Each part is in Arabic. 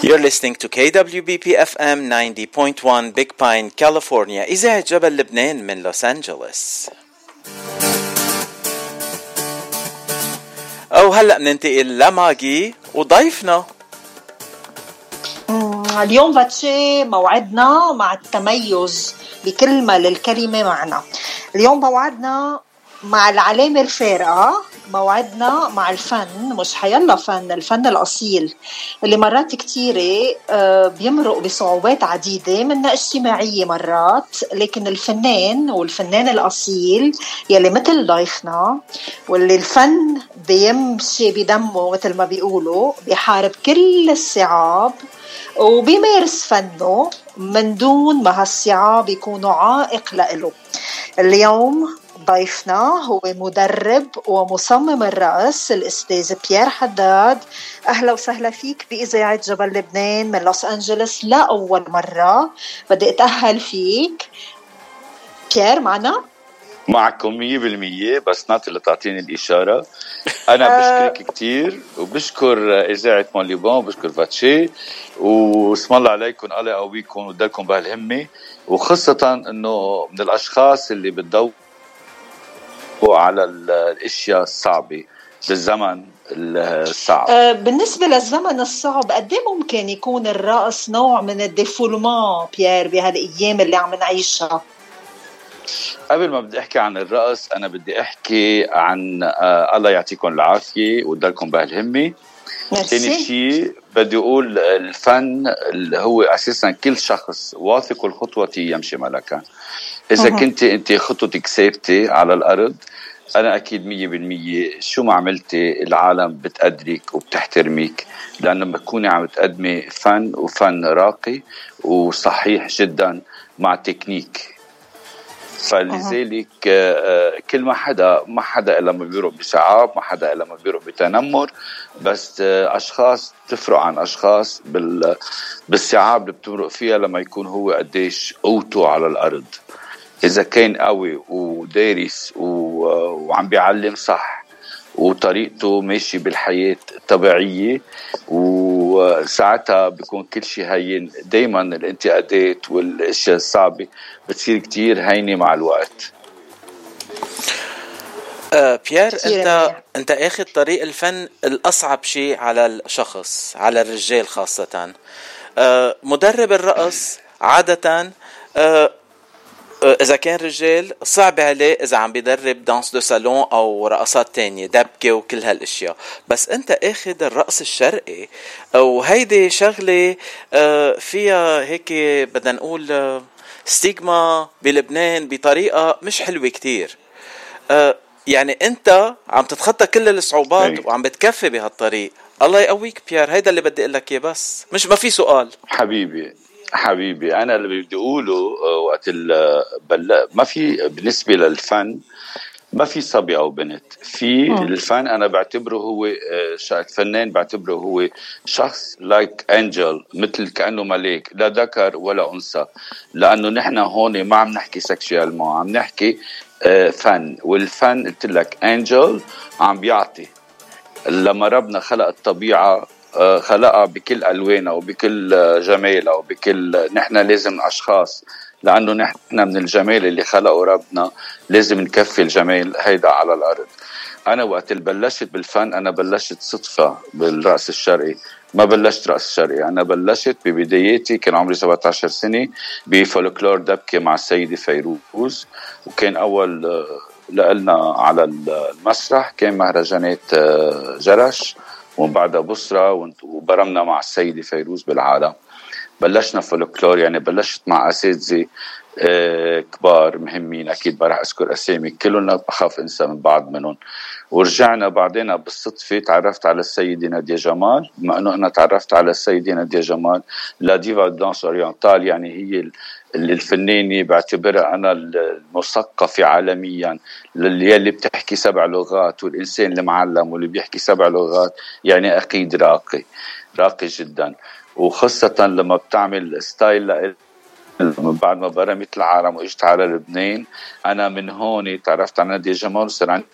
You're listening to KWBP FM 90.1 Big Pine, California. إذاعة جبل لبنان من لوس أنجلوس. أو هلأ بننتقل لماجي وضيفنا اليوم فاتشي موعدنا مع التميز بكل ما للكلمة معنا اليوم موعدنا مع العلامة الفارقة موعدنا مع الفن مش حيلا فن الفن الأصيل. اللي مرات كتيرة آه، بيمرق بصعوبات عديدة منها اجتماعية مرات لكن الفنان والفنان الأصيل يلي مثل ضيفنا واللي الفن بيمشي بدمه مثل ما بيقولوا بيحارب كل الصعاب وبيمارس فنه من دون ما هالصعاب يكونوا عائق لإله. اليوم ضيفنا هو مدرب ومصمم الرأس الأستاذ بيير حداد. أهلا وسهلا فيك بإذاعة جبل لبنان من لوس أنجلوس لأول مرة. بدي أتأهل فيك. بيير معنا؟ معكم مية بالمية بس ناطي لتعطيني الإشارة. أنا آه. بشكرك كتير وبشكر إذاعة موليبون وبشكر فاتشي واسم الله عليكم الله يقويكم ودلكم بهالهمة. وخاصة إنه من الأشخاص اللي بتضووا على الأشياء الصعبة بالزمن الصعب. آه، بالنسبة للزمن الصعب قد إيه ممكن يكون الرقص نوع من الديفولمان بيير بهالأيام اللي عم نعيشها؟ قبل ما بدي أحكي عن الرقص أنا بدي أحكي عن آه الله يعطيكم العافية ودلكم بهالهمة. ثاني شيء بدي أقول الفن اللي هو أساسا كل شخص واثق الخطوة يمشي ملكا إذا كنت أنت خطوتك ثابته على الأرض أنا أكيد مية بالمية شو ما عملتي العالم بتقدرك وبتحترمك لأنه لما تكوني عم تقدمي فن وفن راقي وصحيح جدا مع تكنيك. فلذلك آه، كل ما حدا ما حدا إلا ما بيروح بصعاب ما حدا إلا ما بيروح بتنمر بس آه، أشخاص تفرق عن أشخاص بال بالصعاب اللي بتمرق فيها لما يكون هو قديش قوته على الأرض. إذا كان قوي ودارس وعم بيعلم صح وطريقته ماشي بالحياة طبيعية وساعتها بيكون كل شيء هين. دايما الانتقادات والأشياء الصعبة بتصير كتير هينة مع الوقت. آه بيير انت أنت آخذ طريق الفن الأصعب شيء على الشخص على الرجال خاصة. آه مدرب الرقص عادة آه آه، إذا كان رجال صعب عليه إذا عم بيدرب دانس دو صالون أو رقصات تانية دبكة وكل هالأشياء. بس أنت آخذ الرقص الشرقي وهيدي شغلة آه، فيها هيك بدنا نقول آه، stigma بلبنان بطريقة مش حلوة كتير. يعني أنت عم تتخطى كل الصعوبات وعم بتكفي بهالطريق. الله يقويك بيير هيدا اللي بدي أقول لك إياه بس مش ما في سؤال. حبيبي. حبيبي أنا اللي بدي أقوله آه، وقت بل... ما في بالنسبة للفن ما في صبي أو بنت. في م. الفن أنا بعتبره هو آه، فنان بعتبره هو شخص like like angel مثل كأنه ملاك لا ذكر ولا أنثى. لأنه نحن هون ما عم نحكي سكشوال ما عم نحكي آه، فن. والفن قلت لك انجل عم بيعطي. لما ربنا خلق الطبيعة خلقها بكل ألوانها وبكل جمالها وبكل نحن لازم أشخاص لأنه نحن من الجمال اللي خلقه ربنا لازم نكفي الجمال هيدا على الأرض. أنا وقت اللي بلشت بالفن أنا بلشت صدفة بالرقص الشرقي. ما بلشت رقص شرقي أنا بلشت ببداياتي كان عمري 17 سنة بفولكلور دبكة مع السيدة فيروز. وكان أول آه، لنا على المسرح كان مهرجانات آه، جرش. ومن بعدها بصرة وبرمنا مع السيدة فيروز بالعالم بلشنا فولكلور يعني بلشت مع أساتذة آه، كبار مهمين أكيد برح أذكر أسامي كلهم بخاف إنسى من بعض منهم. ورجعنا بعدين بالصدفة تعرفت على السيدة نادية جمال بما إنه أنا تعرفت على السيدة نادية جمال la diva danse orientale يعني هي الفنانة بعتبرها أنا المثقفة عالميا اللي بتحكي سبع لغات والإنسان المعلم واللي بيحكي سبع لغات يعني أكيد راقي راقي جدا. وخاصة لما بتعمل style من بعد ما برمت العالم وإجت على لبنان أنا من هون تعرفت على نادية جمال وصار عندي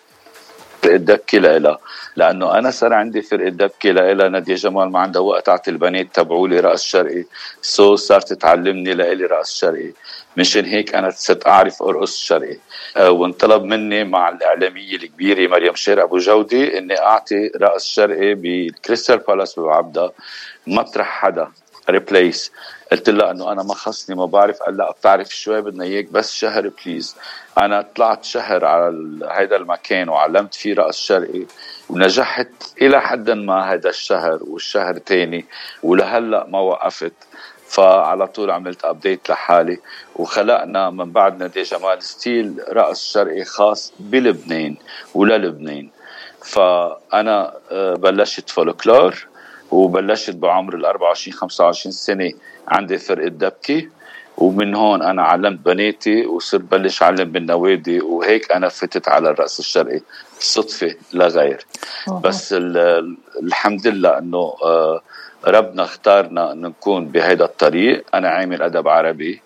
فرقة دبكة لإلها. لأنه أنا صار عندي فرقة دبكة لإلها نادية جمال ما عندها وقت تعطي البنات تبعولي رقص شرقي. so صارت تعلمني لإلي رقص شرقي. مشان هيك أنا صرت أعرف أرقص شرقي. أه وانطلب مني مع الإعلامية الكبيرة مريم شير أبو جودي إني أعطي رقص شرقي بال Crystal Palace ببعبدا مطرح حدا ريبليس قلت لها إنه أنا ما خصني ما بعرف. قال لا بتعرف شوي بدنا إياك بس شهر please أنا طلعت شهر على هيدا المكان وعلمت فيه رقص شرقي ونجحت إلى حد ما هذا الشهر والشهر تاني ولهلأ ما وقفت. فعلى طول عملت ابديت لحالي. وخلقنا من بعد نادي جمال style رقص شرقي خاص بلبنان وللبنان. فأنا آه، بلشت فولكلور وبلشت بعمر ال 24 25 سنة عندي فرقة دبكة ومن هون أنا علمت بناتي وصرت بلش أعلم بالنوادي وهيك أنا فتت على الرقص الشرقي صدفة لا غير. بس الحمد لله إنه آه، ربنا اختارنا انه نكون بهذا الطريق. أنا عامل أدب عربي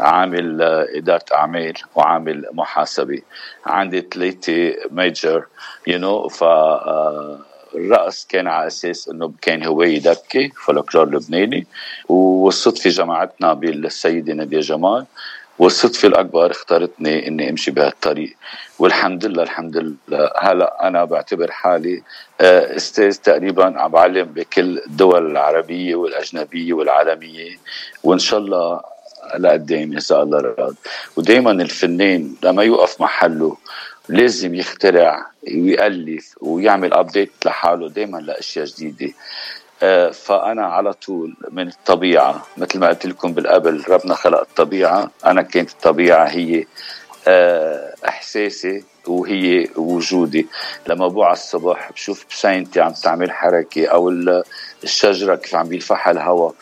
عامل آه، إدارة أعمال وعامل محاسبة. عندي ثلاثة ميجر you know ف آه، الرقص كان على أساس إنه كان هوايه دبكه فولكلور لبناني والصدفه جمعتنا بالسيدة نادية جمال والصدفة الأكبر اختارتني إني أمشي بهالطريق. والحمد لله الحمد لله. هلأ أنا بعتبر حالي آه، أستاذ تقريبا عم بعلم بكل الدول العربية والأجنبية والعالمية وإن شاء الله لقدام إن شاء الله راد. ودائما الفنان لما يوقف محله لازم يخترع ويألف ويعمل ابديت لحاله دائما لأشياء جديدة. آه، فأنا على طول من الطبيعة مثل ما قلت لكم بالقبل ربنا خلق الطبيعة. أنا كانت الطبيعة هي آه، إحساسي وهي وجودي. لما بوعى الصبح بشوف بسينتي عم تعمل حركة أو الشجرة كيف عم بيلفحها الهواء.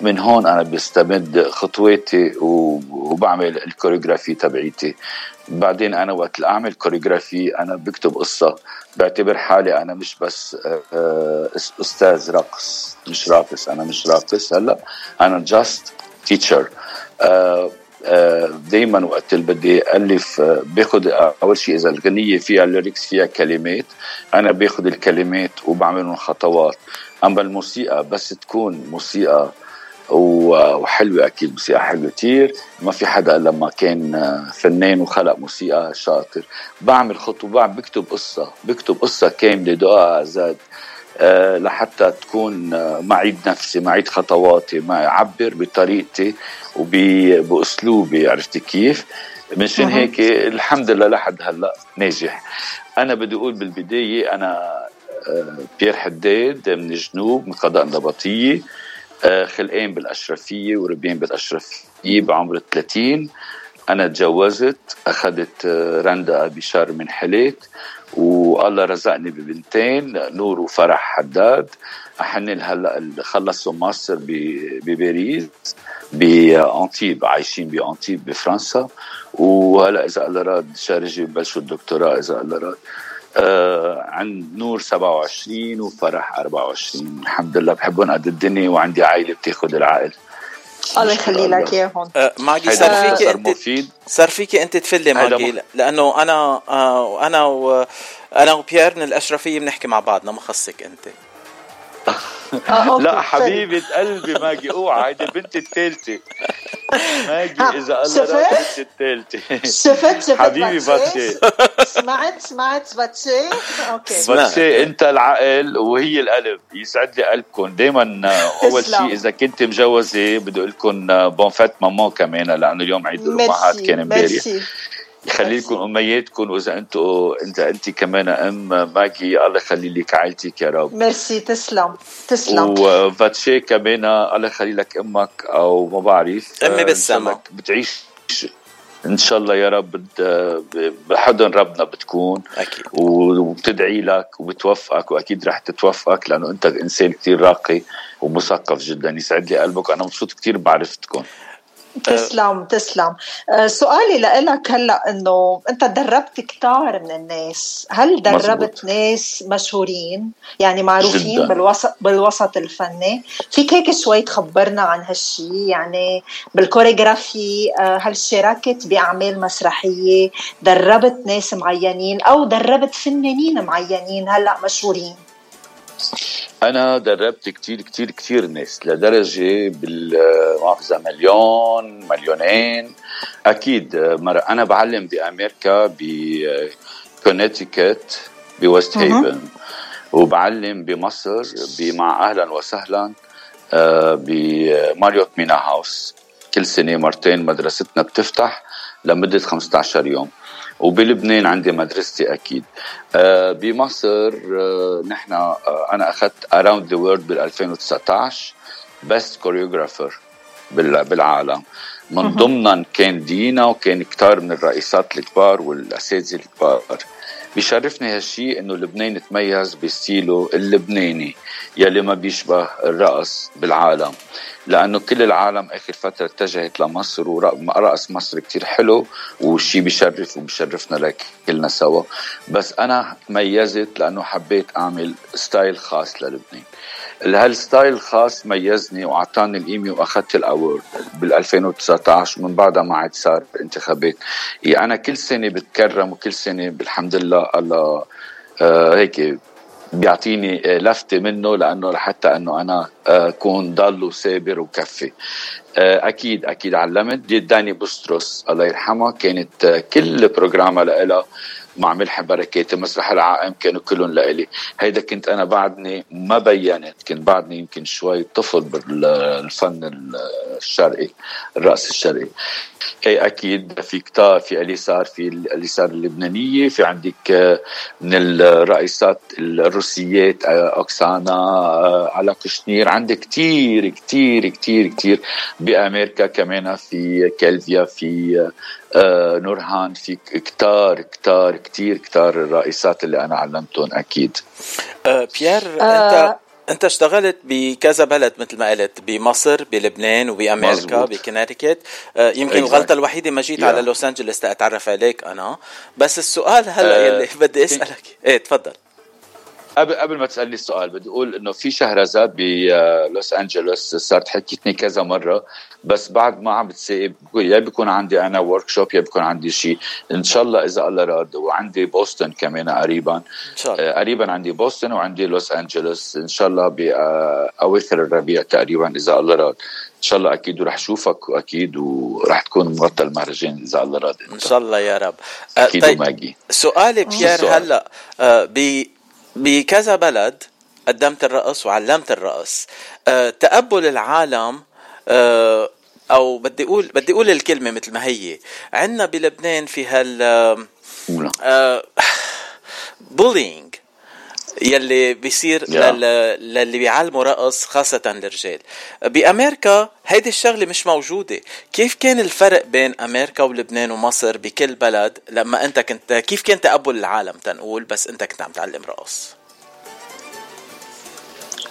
من هون أنا بستمد خطواتي وبعمل الكوريغرافي تبعيتي. بعدين أنا وقت أعمل كوريغرافي أنا بكتب قصة. بعتبر حالي أنا مش بس آه، أستاذ رقص مش راقص أنا مش راقص هلأ أنا just teacher دائما وقت اللي بدي ألف آه، باخذ أول شيء إذا الغنية فيها lyrics فيها كلمات. أنا باخذ الكلمات وبعملهم خطوات. أما الموسيقى بس تكون موسيقى وحلوه أكيد موسيقى حلوة كثير ما في حدا لما كان فنان وخلق موسيقى شاطر. بعمل خطوة بكتب قصة بكتب قصة كاملة دعاء زاد. أه لحتى تكون معيد نفسي معيد خطواتي ما أعبر بطريقتي وباسلوبي عرفتي كيف؟ مشان هيك الحمد لله لحد هلأ ناجح. أنا بدي أقول بالبداية أنا آه، بيير حداد من الجنوب من قضاء النبطية. آه، خلقين بالأشرفية وربين بالأشرفية بعمر 30 أنا تجوزت أخذت آه، رندا بشار من حليت والله رزقني ببنتين نور وفرح حداد. حنن هلا خلصوا ماستر بباريس بأنتيب عايشين بأنتيب بفرنسا. وهلا إذا الله راد شارجي ببلشوا الدكتوراه إذا الله راد عند نور 27 وفرح 24 الحمد لله بحبهم قد الدنيا وعندي عائلة بتاخذ العقل الله يخلي لك إياهم. آه ماجي صار فيك أنت. صار فيك أنت تفلي ماجي لأنه أنا آه أنا و أنا وبيير من الأشرفية بنحكي مع بعضنا ما خصك أنت. آه، لا حبيبة قلبي ماجي أوعى هيدي بنتي الثالثة ماجي إذا الله بنتي الثالثة شفت شفت حبيبي باتشي؟ سمعت سمعت باتشي؟ okay. باتشي أنت العقل وهي القلب يسعد لي قلبكم. دائما أول شيء إذا كنت مجوزة بدي أقول لكم bonne fête maman كمان لأنه اليوم عيد الامهات كان امبارح. يخلي لكم امياتكم وإذا أنتم انت أنت كمان أم ماجي الله يخلي لك عائلتك يا رب. ميرسي تسلم تسلم. وفاتشي كمان الله يخلي لك أمك أو ما بعرف امي بالسما بتعيش. إن شاء الله يا رب بحضن ربنا بتكون. أكيد. وبتدعي لك وبتوفقك وأكيد رح تتوفقك لأنه أنت إنسان كثير راقي ومثقف جدا يسعد لي قلبك أنا مبسوط كثير بعرفتكم. تسلم تسلم. آه، سؤالي لك هلأ إنه أنت دربت كتار من الناس. هل دربت مزبوط. ناس مشهورين؟ يعني معروفين جداً. بالوسط بالوسط الفني. فيك هيك شوي تخبرنا عن هالشي؟ يعني بالكوريغرافي آه، هل شاركت بأعمال مسرحية؟ دربت ناس معينين؟ أو دربت فنانين معينين هلأ مشهورين؟ أنا دربت كتير كتير كتير ناس لدرجة بالمحافظه مليون مليونين. أكيد مرة أنا بعلم بأمريكا بكونيتيكت بويست هيفن وبعلم بمصر مع أهلا وسهلا بماريوت مينا هاوس كل سنة مرتين مدرستنا بتفتح لمدة 15 يوم. وبلبنان عندي مدرستي أكيد. آه بمصر آه نحن آه أنا أخذت اراوند ذا وورلد بال 2019 بيست كوريوغرافر بالعالم. من ضمنهم كان دينا وكان كتار من الرئيسات الكبار والأساتذة الكبار. بيشرفني هالشيء إنه لبنان تميز ب style ه اللبناني يلي ما بيشبه الرقص بالعالم. لأنه كل العالم آخر فترة اتجهت لمصر ورقص مصر كتير حلو وشي بيشرف وبيشرفنا لك كلنا سوا. بس أنا ميزت لأنه حبيت أعمل style خاص للبنان. هال style الخاص ميزني وأعطاني القيمه وأخذت ال award بال 2019 ومن بعدها ما عاد صار انتخابات. يعني أنا كل سنة بتكرم وكل سنة بالحمد لله الله آه هيك بيعطيني آه، لفتة منه لأنه لحتى أنه أنا آه، أكون ضل وصابر وكفي. آه، أكيد أكيد علمت. داني بوستروس الله يرحمها كانت كل بروجرامها لها مع ملح بركات مسرح العائم كانوا كلهم لإلي. هيدا كنت أنا بعدني ما بينت كنت بعدني يمكن شوي طفل بالفن الشرقي الرقص الشرقي. اي أكيد في كتار في اليسار في اليسار اللبنانية في عندك آه، من الرئيسات الروسيات آه، أوكسانا آه، على كشنير عندك كثير كثير كثير كثير بأمريكا كمان في كالفيا في نورهان في كتار كتار كثير كتار الرئيسات اللي أنا علمتهم أكيد. بيير أنت أنت اشتغلت بكذا بلد مثل ما قلت بمصر بلبنان وبأمريكا بكناريكت آه، يمكن الغلطة الوحيدة ما جيت على لوس انجلوس لأتعرف عليك أنا. بس السؤال هلا آه يلي بدي أسألك. إيه تفضل. قبل قبل ما تسألني السؤال بدي أقول إنه في شهرزاد بلوس أنجلوس صارت حكيتني كذا مرة بس بعد ما عم بتسيب يا بيكون عندي أنا ورك شوب يا بيكون عندي شيء إن شاء الله إذا الله راد وعندي بوسطن كمان قريبا. إن شاء الله. آه، قريبا عندي بوسطن وعندي لوس أنجلوس. إن شاء الله باواخر الربيع تقريبا إذا الله راد. إن شاء الله أكيد ورح اشوفك واكيد ورح تكون مغطى المهرجان إذا الله راد. إن شاء الله يا رب. آه، أكيد طيب وماجي. سؤالي بيير هلأ آه، بكذا بلد قدمت الرقص وعلمت الرقص. أه تقبل العالم أه أو بدي أقول بدي أقول الكلمة مثل ما هي. عندنا بلبنان في هال بولينج يلي بيصير yeah. للي بيعلموا رقص خاصة الرجال بأمريكا هيدي الشغلة مش موجودة. كيف كان الفرق بين أمريكا ولبنان ومصر بكل بلد لما أنت كنت كيف كان تقبل العالم؟ تنقول بس أنت كنت عم تعلم رقص.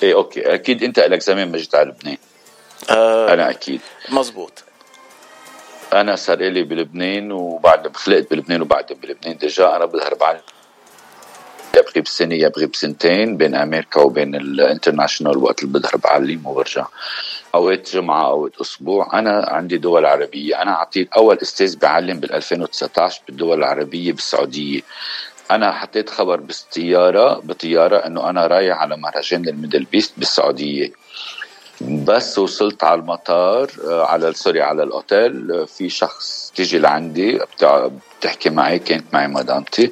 إيه okay. أكيد أنت لك زمان ما جيت على لبنان. آه أنا أكيد. مزبوط أنا صار لي بلبنان وبعد خلقت بلبنان وبعد بلبنان. déjà أنا بظهر يبقى بسنة يبقى بسنتين بين أمريكا وبين ال international وقت اللي بظهر بعلم وبرجع اوقات جمعة اوقات أسبوع. أنا عندي دول عربية. أنا أعطيت أول أستاذ بعلم بال 2019 بالدول العربية بالسعودية. أنا حطيت خبر بالطياره بطيارة إنه أنا رايح على مهرجان الميدل بيست بالسعودية. بس وصلت على المطار آه، على sorry على الأوتيل. آه، في شخص تيجي لعندي بتحكي معي كانت معي مدامتي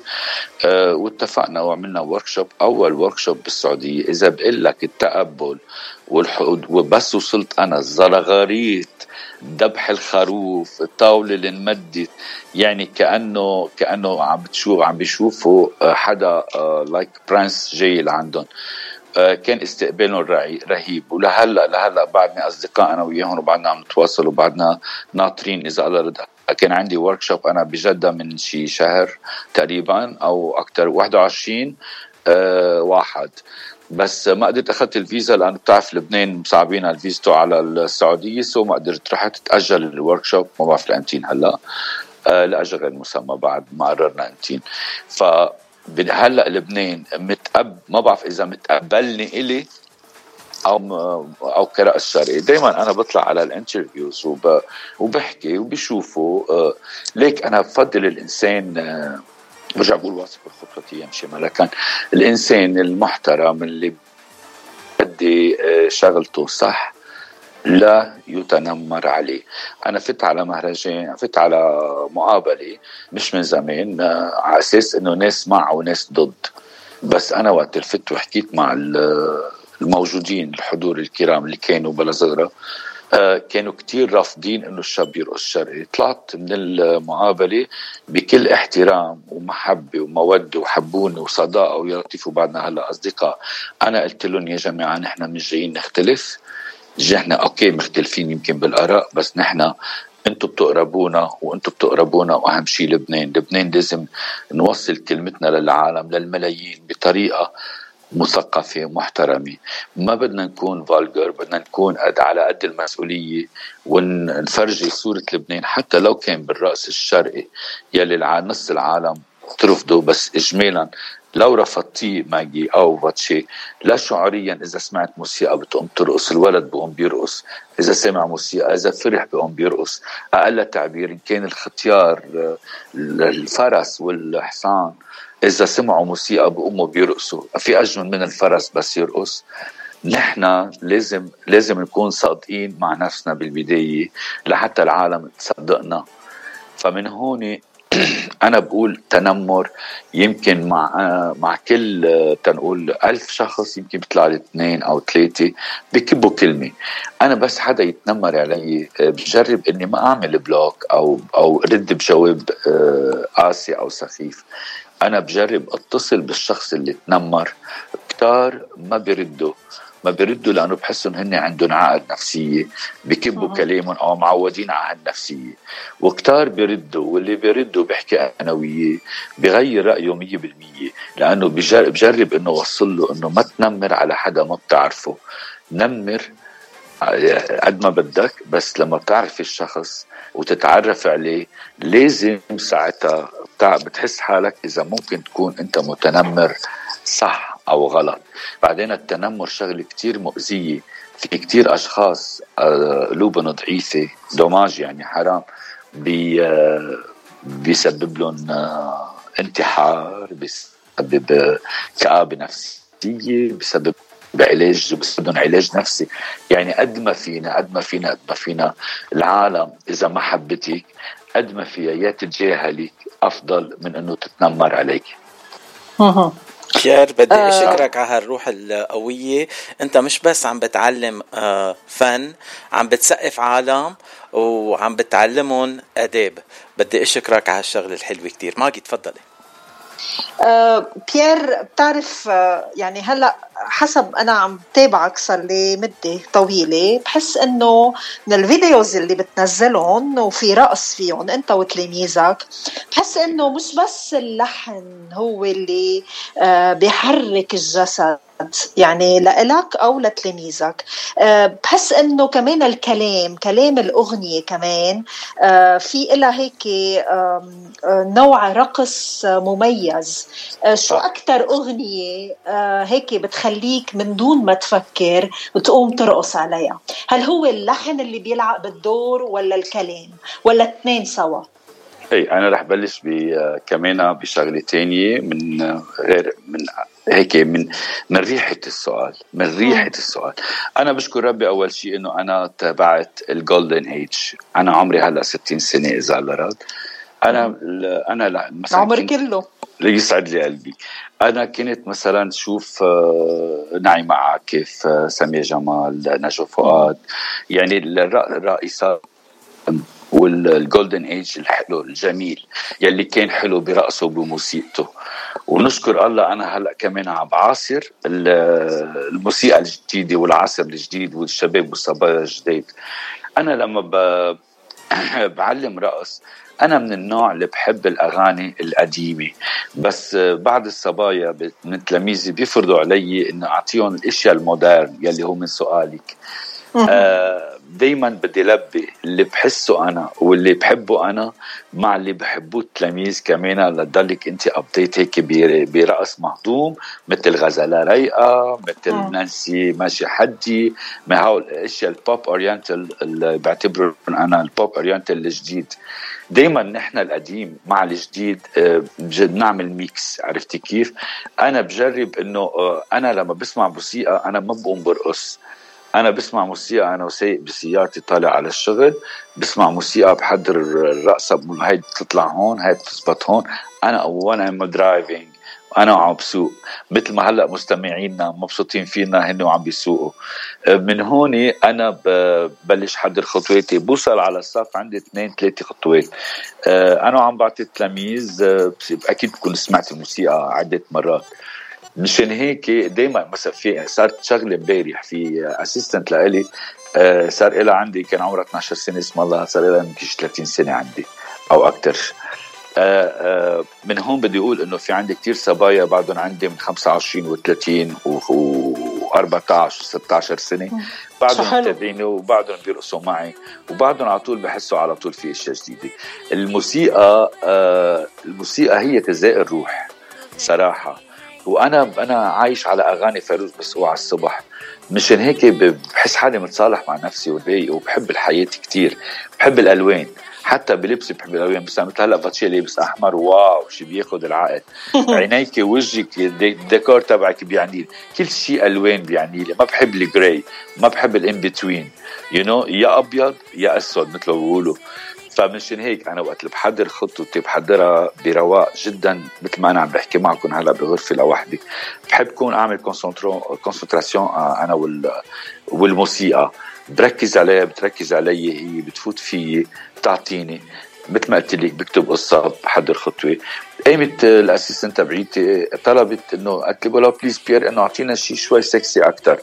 أه واتفقنا وعملنا workshop أول workshop بالسعودية. إذا بقول لك التقبل والحقود وبس وصلت أنا. الزغاريت ذبح الخروف الطاولة اللي انمدت. يعني كأنه كأنه عم بتشوف عم بيشوفوا آه، حدا like prince جاي لعندهم. آه، كان استقبالهم رهيب. ولهلا لهلا بعدني أصدقاء أنا وياهم وبعدنا عم نتواصل وبعدنا ناطرين إذا الله رضى كان عندي workshop أنا بجدة من شي شهر تقريبا أو أكثر 21 أه واحد. بس ما قدرت أخذت الفيزا لأنه بتعرف لبنان مصعبين الفيزتو على السعودية سو ما قدرت رحت تأجل الورك شوب ما بعرف لامتين هلا. آه لأجل غير مسمى بعد ما قررنا امتين ف هلا لبنان متقب ما بعرف إذا متقبلني إلي أو أو كراس شرعي دائما أنا بطلع على الانترفيوز وب... وبحكي وبشوفوا آه ليك أنا بفضل الإنسان آه برجع بقول واثق بالخطوة يمشي ملكا الإنسان المحترم اللي بدي آه شغلته صح لا يتنمر عليه. أنا فت على مهرجان فت على مقابلة مش من زمان آه، على أساس أنه ناس مع وناس ضد. بس أنا وقت الفت وحكيت مع الموجودين الحضور الكرام اللي كانوا بلا صغرى آه، كانوا كتير رافضين إنه الشاب يرقص شرقي. طلعت من المقابلة بكل احترام ومحبة ومودة وحبوني وصداقة ويلطفوا بعدنا هلا أصدقاء. أنا قلت لهم يا جماعة نحن مش جايين نختلف. نحن أوكي مختلفين يمكن بالآراء بس نحن أنتم بتقربونا وأنتم بتقربونا وأهم شيء لبنان، لبنان لازم نوصل كلمتنا للعالم للملايين بطريقة مثقفة محترمة. ما بدنا نكون فالجر بدنا نكون قد على قد المسؤولية ونفرجي صورة لبنان. حتى لو كان بالرأس الشرقي يلي نص العالم ترفضه بس إجمالا لو رفضتيه ماجي أو باتشي لا شعوريا إذا سمعت موسيقى بتقوم ترقص الولد بقوم بيرقص. إذا سمع موسيقى إذا فرح بقوم بيرقص. أقل تعبير إن كان الختيار الفرس والحصان إذا سمعوا موسيقى بقوموا بيرقصوا. في أجمل من الفرس بس يرقص. نحن لازم لازم نكون صادقين مع نفسنا بالبداية لحتى العالم تصدقنا. فمن هون أنا بقول تنمر يمكن مع مع كل تنقول ألف شخص يمكن بيطلع لي اثنين أو ثلاثة بكبوا كلمة. أنا بس حدا يتنمر علي بجرب إني ما أعمل بلوك أو أو رد بجواب آه، قاسي أو سخيف. أنا بجرب أتصل بالشخص اللي تنمر. كتار ما بيردوا ما بيردوا لأنه بحسوا هن عندهم عقد نفسية بكبوا كلامهم أو معودين على هالنفسية. وكتار بيردوا واللي بيردوا بيحكي أنا وياه بغير رأيه 100% لأنه بجرب, بجرب إنه وصل له إنه ما تنمر على حدا ما بتعرفه. نمر قد ما بدك بس لما بتعرف الشخص وتتعرف عليه لازم ساعتها بتحس حالك إذا ممكن تكون أنت متنمر صح. أو غلط. بعدين التنمر شغلة كتير مؤذية. في كتير أشخاص آه، قلوبهم ضعيفة دوماج يعني حرام بي آه، بيسبب لهم آه، انتحار بيسبب كآبة نفسية بيسبب بعلاج بدهم علاج نفسي. يعني قد ما فينا قد ما فينا قد ما فينا العالم إذا ما حبتك قد ما فيها يا تتجاهلك أفضل من إنه تتنمر عليك. بيير بدي آه. أشكرك على هالروح القوية. أنت مش بس عم بتعلم آه، فن عم بتسقف عالم وعم بتعلمهم أداب. بدي أشكرك على هالشغلة الحلوة كتير. ماجي تفضلي. بيير بتعرف آه يعني هلأ حسب أنا عم تابعك صار لي مدة طويلة بحس إنه من الفيديوز اللي بتنزلهم وفي رقص فيهم أنت وتلاميذك بحس إنه مش بس اللحن هو اللي آه بيحرك الجسد. يعني لإلك أو لتلاميذك. آه، بحس إنه كمان الكلام كلام الأغنية كمان آه، في إلها هيك آه، نوع رقص مميز. شو أكثر أغنية هيك بتخليك من دون ما تفكر وتقوم ترقص عليها؟ هل هو اللحن اللي بيلعب بالدور ولا الكلام؟ ولا الاثنين سوا؟ اي أنا رح بلش كمان بشغلة تانية من غير من هيك من من ريحة السؤال من ريحة السؤال. أنا بشكر ربي أول شيء إنه أنا تابعت ال golden age أنا عمري هلأ 60 سنة إذا الله راد أنا أنا لا مثلا عمر كله. يسعد لي قلبي. أنا كنت مثلا شوف آه، نعيمة عاكف آه، ساميه جمال نجوى فؤاد. يعني الرائسات والجولدن ايج الحلو الجميل يلي كان حلو برقصه وبموسيقته ونشكر الله أنا هلأ كمان عم بعاصر الموسيقى الجديدة والعصر الجديد والشباب والصبايا الجديد. أنا لما. بعلم رقص أنا من النوع اللي بحب الأغاني القديمة. بس بعض الصبايا من تلاميذي بيفرضوا علي إنه أعطيهم الأشياء ال modern يلي هو من سؤالك. آه دايما بدي لبي اللي بحسه أنا واللي بحبه أنا مع اللي بحبوه التلاميذ كمان. لتضلك أنت ابديت هيك برقص مهضوم مثل غزالة رايقة مثل نانسي ماشي حدي ما هول الاشياء ال pop oriental اللي بعتبره أنا ال pop oriental الجديد. دائما نحن القديم مع الجديد آه، بنعمل mix عرفتي كيف؟ أنا بجرب إنه آه، أنا لما بسمع موسيقى أنا ما بقوم برقص. أنا بسمع موسيقى أنا وسايق بسيارتي طالع على الشغل بسمع موسيقى بحضر الرقصة هاي بتطلع هون هاي بتزبط هون. أنا وأنا am driving أنا وعم بسوق. مثل ما هلأ مستمعينا مبسوطين فينا هن وعم بيسوقوا. من هون أنا ببلش حضر خطواتي. بوصل على الصف عندي اثنين ثلاثة خطوات. أنا وعم بعطي التلاميذ أكيد بكون سمعت الموسيقى عدة مرات. مشان هيك دائما مثلا في صارت شغلة امبارح في اسيستنت لإلي آه، صار لها عندي كان عمرها 12 سنة اسم الله صار لها يمكن 30 سنة عندي أو أكثر آه، آه، من هون بدي أقول إنه في عندي كثير صبايا بعدهم عندي من 25 و30 و14 و16 سنة. بعدهم متابعيني وبعدهم بيرقصوا معي وبعدهم على طول بحسوا على طول في أشياء جديدة. الموسيقى الموسيقى هي غذاء الروح صراحة. وأنا أنا عايش على أغاني فيروز بس على الصبح. مشان هيك بحس حالي متصالح مع نفسي ورايق وبحب الحياة كتير. بحب الألوان. حتى بلبسي بحب الألوان. بس مثل هلا فاتشي لابس أحمر. wow شي بياخذ العقل عينيك وجهك الديكور تبعك بيعني لي. كل شيء ألوان بيعني لي. ما بحب ال gray. ما بحب ال in between you know يا أبيض يا أسود مثل ما بيقولوا. فمنشان هيك أنا وقت اللي بحضر خطوتي بحضرها برواق جدا مثل ما أنا عم بحكي معكم هلا بغرفة لوحدي. بحب كون أعمل concentration آه، أنا وال والموسيقى. بركز عليها بتركز علي هي بتفوت فيي بتعطيني. مثل ما قلت لك بكتب قصة بحضر خطوة. قامت ال assistant تبعيتي طلبت إنه قالت لي please بيير إنه أعطينا شيء شوي سكسي أكثر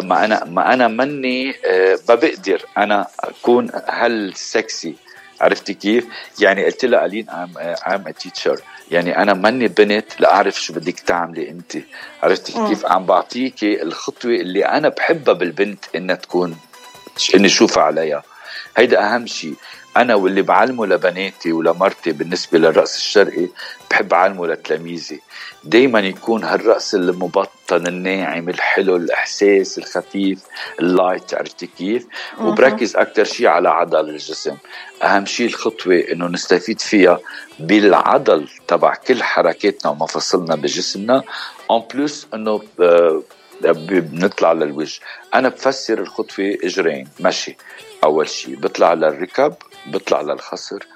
ما أنا ما أنا مني آه، ما بقدر أنا أكون هل سكسي عرفتي كيف؟ يعني قلت لها الين I'm a teacher يعني أنا ماني بنت لأعرف شو بدك تعملي أنت. عرفتي كيف؟ عم بعطيكي الخطوة اللي أنا بحبها بالبنت إنها تكون إني شوفها عليها. هيدا أهم شيء أنا واللي بعلمه لبناتي ولمرتي بالنسبة للرقص الشرقي بحب أعلمه لتلاميذي دايما يكون هالرقص المبطن الناعم الحلو الإحساس الخفيف ال light عرفتي كيف؟ وبركز أكثر شيء على عضل الجسم. أهم شيء الخطوة إنه نستفيد فيها بالعضل تبع كل حركاتنا ومفاصلنا بجسمنا. en plus إنه آه، بنطلع للوجه. أنا بفسر الخطوة إجرين. مشي. أول شيء بطلع للركب. بطلع للخصر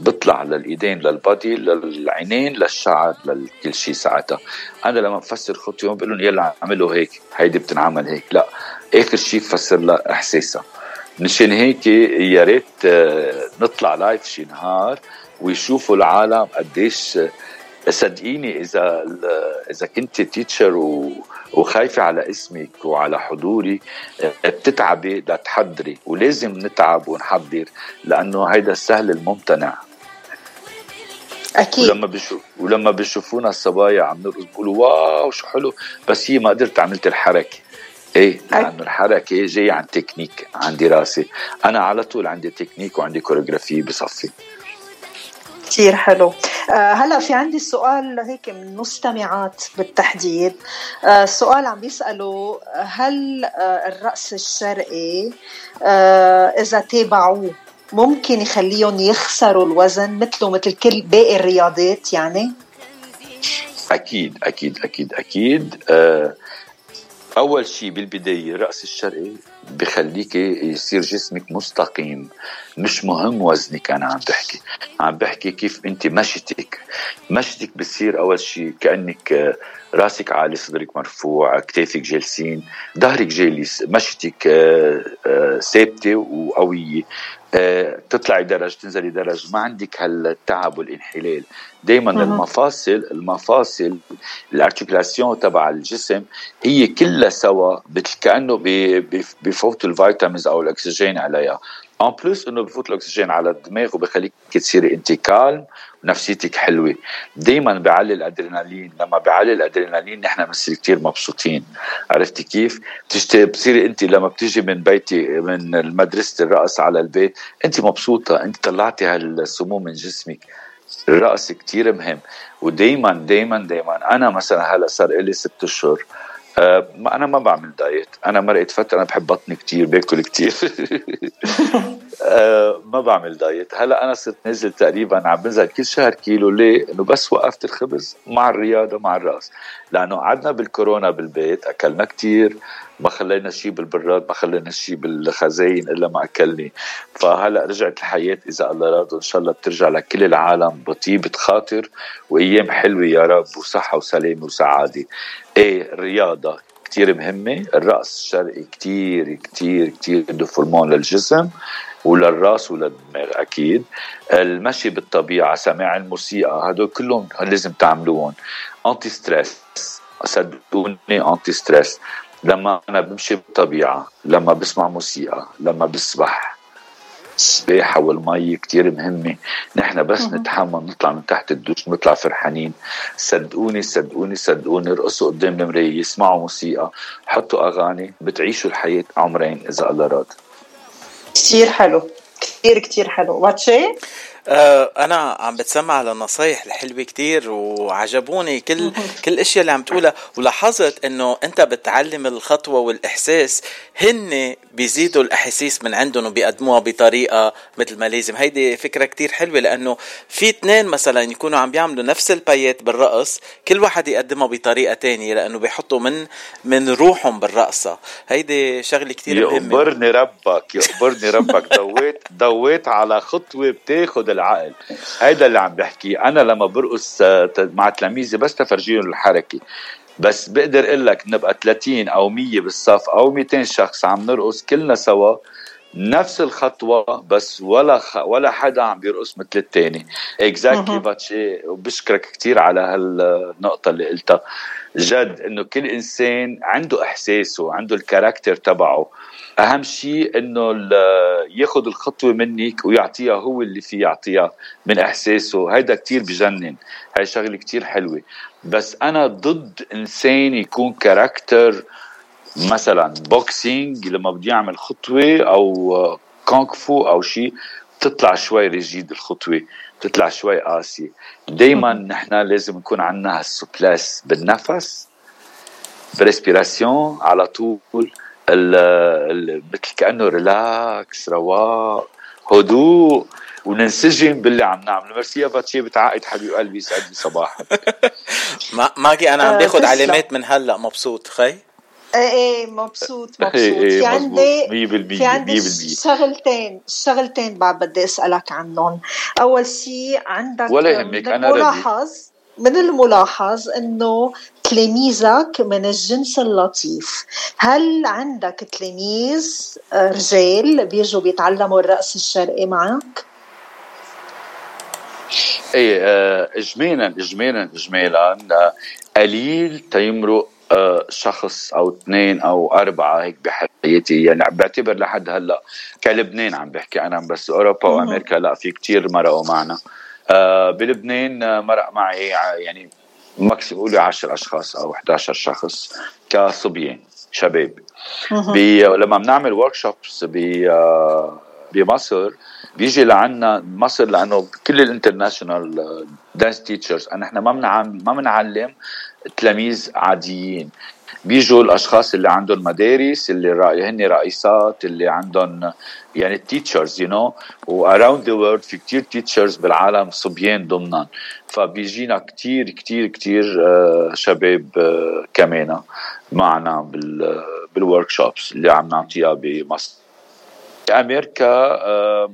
بطلع للإيدين للبادي للعينين للشعر لكل شيء ساعتها. أنا لما بفسر خطوة بقول لهم يلا اعملوا هيك هيدي بتنعمل هيك. لا اخر شيء بفسر لها إحساسها. مشان هيك يا ريت آه، نطلع لايف شي نهار ويشوفوا العالم قديش صدقيني إذا إذا كنت teacher وخايفة على اسمك وعلى حضوري. بتتعبي لتحضري ولازم نتعب ونحضر لأنه هيدا السهل الممتنع. أكيد. ولما بشوف ولما بيشوفونا الصبايا عم نرقص بيقولوا wow شو حلو. بس هي ما قدرت عملت الحركة. إيه لأنه الحركة جاية عن تكنيك عن دراسه أنا على طول عندي تكنيك وعندي choreography بصفي. كثير حلو. آه هلا في عندي سؤال هيك من مستمعات بالتحديد. آه السؤال عم بيسالوا هل آه الرقص الشرقي آه إذا تابعوه ممكن يخليهم يخسروا الوزن مثله مثل كل باقي الرياضات يعني؟ أكيد أكيد أكيد أكيد. آه أول شيء بالبداية الرأس الشرقي بخليك يصير جسمك مستقيم. مش مهم وزنك أنا عم بحكي. عم بحكي كيف أنت مشتك مشتك بتصير أول شيء كأنك راسك عالي صدرك مرفوع كتافك جالسين ظهرك جالس. مشتك آه، آه، ثابتة وقوية. آه، تطلعي درج تنزلي درج. ما عندك هالتعب والانحلال. دائما المفاصل المفاصل الارتكلاسيون تبع الجسم هي كلها سوا مثل كأنه بفوت ال vitamins أو الأكسجين عليها. en plus انه بفوت الاكسجين على الدماغ وبخليك تصيري انت calme ونفسيتك حلوة دائما بيعلي الادرينالين لما بيعلي الادرينالين نحن بنصير كثير مبسوطين عرفتي كيف بتصيري انت لما بتيجي من بيتي من مدرسه الرقص على البيت انت مبسوطه انت طلعتي هالسموم من جسمك الرقص كتير مهم ودايما دايما دايما أنا مثلا هلا صار لي ست اشهر أه أنا ما بعمل دايت. أنا مرقت فتره أنا بحب بطني كتير باكل كتير. أه ما بعمل دايت. هلا أنا صرت نازل تقريبا عم بنزل كل شهر كيلو. ليه؟ إنه بس وقفت الخبز مع الرياضة مع الراس لأنه قعدنا بالكورونا بالبيت أكلنا كتير. ما خلينا شيء بالبراد ما خلينا شيء بالخزاين إلا ما أكلني. فهلأ رجعت الحياة إذا الله راد ان شاء الله بترجع لكل العالم بطيبه خاطر وأيام حلوة يا رب وصحة وسلامة وسعادة. إيه الرياضه كتير مهمة الرقص الشرقي كتير كتير كتير بده هورمون للجسم وللرأس وللدماغ أكيد. المشي بالطبيعة سماع الموسيقى هدول كلهم لازم تعملوهم. anti-stress صدقوني anti-stress. لما أنا بمشي بالطبيعه لما بسمع موسيقى لما بسبح السباحة والمي كتير مهمة. نحن بس نتحمل نطلع من تحت الدوش نطلع فرحانين. صدقوني صدقوني صدقوني ارقصوا قدام المراية يسمعوا موسيقى حطوا أغاني بتعيشوا الحياة عمرين إذا الله راد. كتير حلو كتير كتير حلو. واتشي أنا عم بتسمع على النصايح الحلوه كتير وعجبوني كل كل الاشياء اللي عم تقولها. ولاحظت إنه أنت بتعلم الخطوة والإحساس هن بيزيدوا الأحاسيس من عندهم وبيقدموها بطريقة مثل ما لازم. هيدي فكرة كتير حلوة لأنه في اثنين مثلا يكونوا عم بيعملوا نفس البايات بالرقص كل واحد يقدمها بطريقة تانية لأنه بيحطوا من من روحهم بالرقصة. هيدي شغلة كتير مهمة. يقبرني ربك يقبرني ربك. ضويت ضويت على خطوة بتاخذ العقل. هيدا اللي عم بحكيه أنا لما برقص آه، مع تلاميذي بس تفرجيهم الحركة. بس بقدر أقول لك نبقى 30 أو 100 بالصف أو 200 شخص عم نرقص كلنا سوا نفس الخطوة بس ولا خ... ولا حدا عم بيرقص مثل الثاني exactly باتشي وبشكرك كثير على هالنقطة اللي قلتها. جد إنه كل إنسان عنده إحساسه عنده ال character تبعه. أهم شيء إنه ياخذ الخطوة منك ويعطيها هو اللي فيه يعطيها من إحساسه. هيدا كتير بجنن. هاي شغلة كتير حلوة. بس أنا ضد إنسان يكون character مثلا boxing لما بدي اعمل خطوة أو كونغ فو أو شيء تطلع شوي rigide الخطوة تطلع شوي قاسيه دائما نحن لازم يكون عندنا هال souplesse بالنفس بال respiration على طول. مثل كأنه relax رواق هدوء وننسجم باللي عم نعمله. ميرسي يا باتشي بتعقد حبيب قلبي يسعد لي صباحك ماجي أنا عم آه، باخذ علامات من هلأ مبسوط خي؟ إيه إيه مبسوط مبسوط. إيه في عندي 100% في عندي شغلتين شغلتين بعد بدي أسألك عنهم. أول شيء عندك ولا يهمك أنا ملاحظ من الملاحظ إنه تلاميذك من الجنس اللطيف. هل عندك تلاميذ آه، رجال بيجوا بيتعلموا الرقص الشرقي معك؟ إيه آه، اجمالا اجمالا اجمالا آه، قليل تيمرق شخص أو اثنين أو أربعة هيك بحياتي يعني بعتبر لحد هلأ كلبنان عم بحكي أنا بس أوروبا وأمريكا لا في كتير مرقوا معنا. بلبنان مرق معي يعني maximum قولي 10 أشخاص أو 11 شخص كصبيان شباب. بي لما بنعمل workshops بمصر بيجي لعنا مصر لأنه كل ال international dance teachers إحنا ما بنعلم ما بنعلم تلاميذ عاديين. بيجوا الأشخاص اللي عندهم مدارس اللي رأي هن رئيسات اللي عندهم يعني teachers you know و around the world في كتير teachers بالعالم صبيان ضمنا. فبيجينا كتير كتير كتير آه، شباب آه، كمان معنا بال بالورك شوبس اللي عم نعطيها بمصر. بامريكا آه،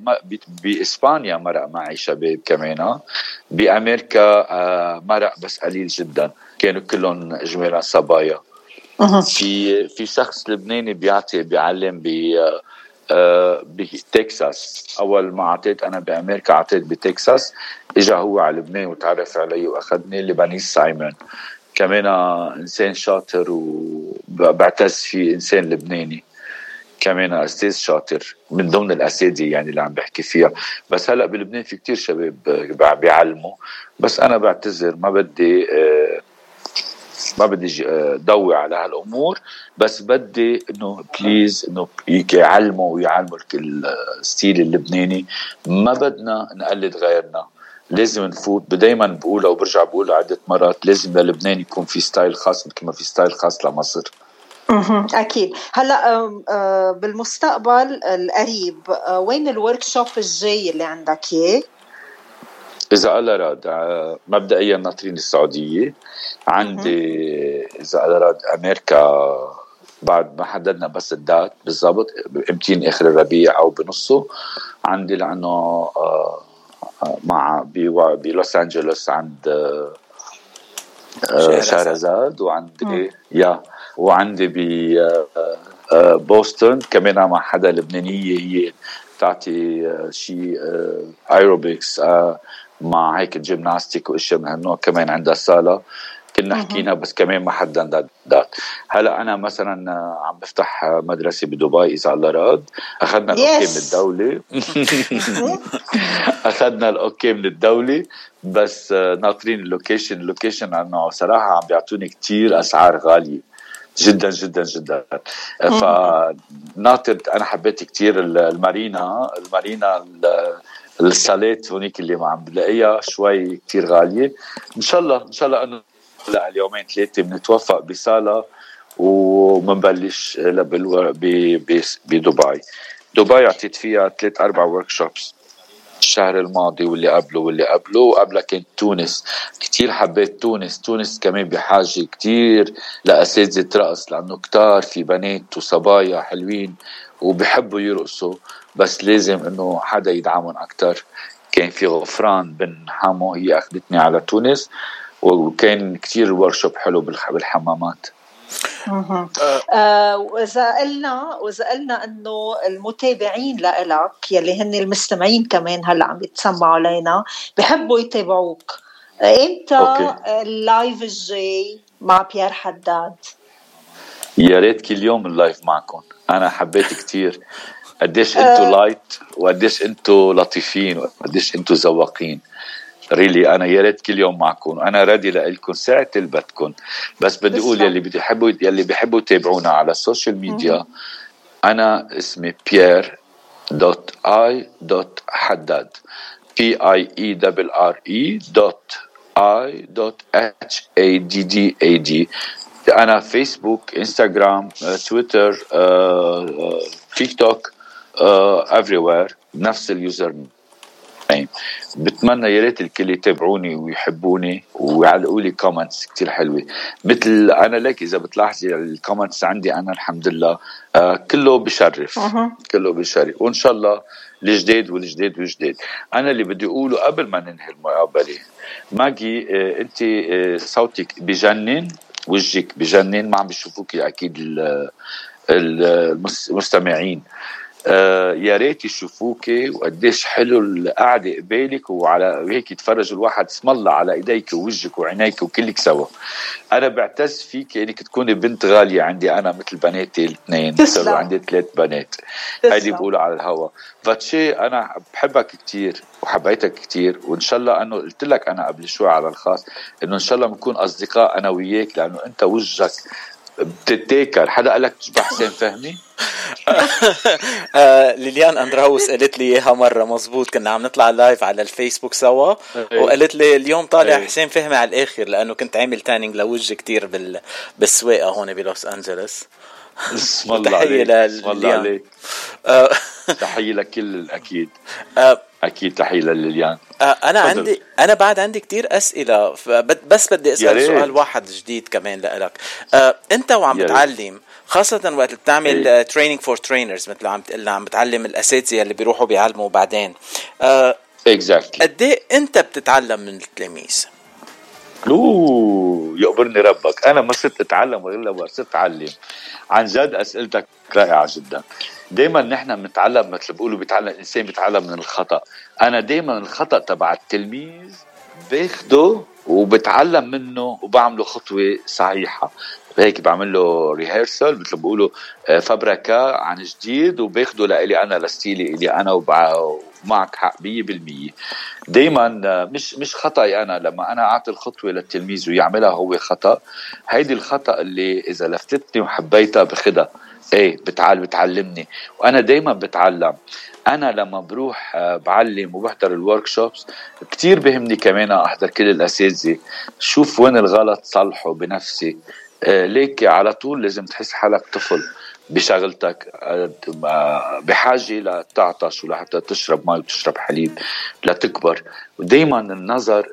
بإسبانيا مرق معي شباب كمان. بأمريكا مرق بس قليل جدا. كانوا كلهم اجمالا صبايا. في في شخص لبناني بيعطي بيعلم ب آه، بتكساس أول ما أعطيت أنا بأمريكا أعطيت بتكساس اجى هو على لبنان وتعرف علي وأخذني لبنيس سايمون. كمان إنسان شاطر وبعتز فيه إنسان لبناني. كمان أستاذ شاطر. من ضمن الأساتذة يعني اللي عم بحكي فيها. بس هلأ بلبنان في كتير شباب بيعلموا. بس أنا بعتذر ما بدي آه، ما بدي آه، ضوي على هالأمور بس بدي إنه please إنه يعلموا ويعلموا ال style اللبناني. ما بدنا نقلد غيرنا. لازم نفوت. دائما بقولها وبرجع بقولها عدة مرات لازم للبنان يكون في style خاص مثل ما في style خاص لمصر. أكيد. هلأ بالمستقبل القريب وين ال workshop الجاي اللي عندك اياه؟ إذا الله راد آه، مبدئيا ناطرين السعودية. عندي إذا الله راد أمريكا بعد ما حددنا بس ال date بالضبط يمكن آخر الربيع أو بنصه. عندي لأنه آه، مع بلوس أنجلوس عند شهرزاد وعندي يا وعندي ب بوسطن. كمان مع حدا لبنانية هي بتعطي شيء ايروبكس مع هيك جيمناستيك وإشياء من هالنوع كمان عندها صاله كنا حكينا بس كمان ما حدا دات هلا أنا مثلا عم بفتح مدرسة بدبي إذا الله راد. أخذنا ال okay من الدولة. أخذنا ال okay من الدولة. بس ناطرين ال location. ال location انه صراحة عم بيعطوني كتير أسعار غالية. جدا جدا جدا. فناطر أنا حبيت كتير المارينا. المارينا الصالات هونيك اللي ما عم بلاقيها شوي كتير غالية. إن شاء الله إن شاء الله إنه اليومين ثلاثة بنتوفق بصاله ومنبلش بدبي. دبي اعطيت فيها ثلاث أربع ورك الشهر الماضي واللي قبله واللي قبله وقبلها كانت تونس. كتير حبيت تونس. تونس كمان بحاجة كتير لأساتذة رقص لأنه كتار في بنات وصبايا حلوين وبحبوا يرقصوا. بس لازم إنه حدا يدعمهم أكثر كان في غفران بن حامو هي أخذتني على تونس وكان كتير workshop حلو بالحمامات. آه. وإذا قلنا وإذا قلنا إنه المتابعين لإلك يلي هن المستمعين كمان هلأ عم يتسمعوا علينا بحبوا يتابعوك. إمتى ال live الجاي مع بيير حداد؟ يا ريت كل يوم ال live معكم. أنا حبيت كتير. قديش انتو light آه. وقديش انتو لطيفين وقديش انتو ذواقين. really أنا يا ريت كل يوم معكم. أنا ready لكم ساعة اللي بدكم بس بدي أقول يلي بيحبوا يلي بيحبوا يتابعونا على ال social media أنا اسمي Pierre dot A dot Haddad P I E double R E dot A dot H A D D A D أنا Facebook Instagram Twitter TikTok everywhere نفس ال username بتمنى يا ريت الكل يتابعوني ويحبوني ويعلقوا لي comments كثير حلوة. مثل أنا لك إذا بتلاحظي ال comments عندي أنا الحمد لله آه كله بشرف. كله بشرف. وإن شاء الله الجديد والجديد والجديد. أنا اللي بدي أقوله قبل ما ننهي المقابلة ماجي آه أنت آه صوتك بجنن وجهك بجنن ما عم بيشوفوك أكيد المستمعين. آه يا ريت يشوفوك وقديش حلو القعدة قبالك وعلى هيك يتفرج الواحد. اسم الله على إيديك ووجهك وعينيك وكلك سوا. أنا بعتز فيك إنك تكوني بنت غالية عندي أنا مثل بناتي الاثنين. صاروا عندي ثلاث بنات. هيدي بقولها على الهوا. فاتشي أنا بحبك كثير وحبيتك كثير وإن شاء الله أنه قلت لك أنا قبل شوي على الخاص إنه إن شاء الله بنكون أصدقاء أنا وياك لأنه أنت وجهك بتتاكل حدا قال لك تشبه حسين فهمي؟ آه ليليان أندراوس قالت لي إياها مرة مزبوط كنا عم نطلع live على الفيسبوك سوا. وقالت لي اليوم طالع. حسين فهمي على الآخر لأنه كنت عامل tanning لوجهي كتير بال... بالسواقة هون بلوس انجلوس اسم الله عليك اسم الله عليك آه. تحية لكل أكيد آه. أكيد تحية لليليان آه أنا فضل. عندي أنا بعد عندي كتير أسئلة بس بدي أسأل سؤال واحد جديد كمان لك آه أنت وعم بتعلم خاصة وقت بتعمل training for trainers مثل عم تقول عم بتعلم الأساتذة اللي بيروحوا بيعلموا بعدين. exactly قد إيه أنت بتتعلم من التلاميذ؟ أوه يقبرني ربك. أنا ما صرت أتعلم الا صرت أتعلم. عن جد أسئلتك رائعة جدا. دائما نحن بنتعلم مثل بيقولوا بيتعلم الانسان بيتعلم من الخطأ. أنا دائما الخطأ تبع التلميذ باخده وبتعلم منه وبعمله خطوة صحيحة. هيك بعمل له ريهرسل مثل ما بيقولوا آه، فبركة عن جديد وباخده لإلي أنا لستيلي إلي أنا ومعك حق 100% دائما آه، مش مش خطأي أنا لما أنا أعطي الخطوة للتلميذ ويعملها هو خطأ. هيدي الخطأ اللي إذا لفتتني وحبيتها باخدها إيه بتعال بتعلمني. وأنا دائما بتعلم. أنا لما بروح آه، بعلم وبحضر الورك شوبس كثير بهمني كمان أحضر كل الأساتذة. شوف وين الغلط صلحه بنفسي. ليك على طول لازم تحس حالك طفل بشغلتك آه، بحاجة لتعطش ولحتى تشرب مي وتشرب حليب لتكبر. ودايما النظر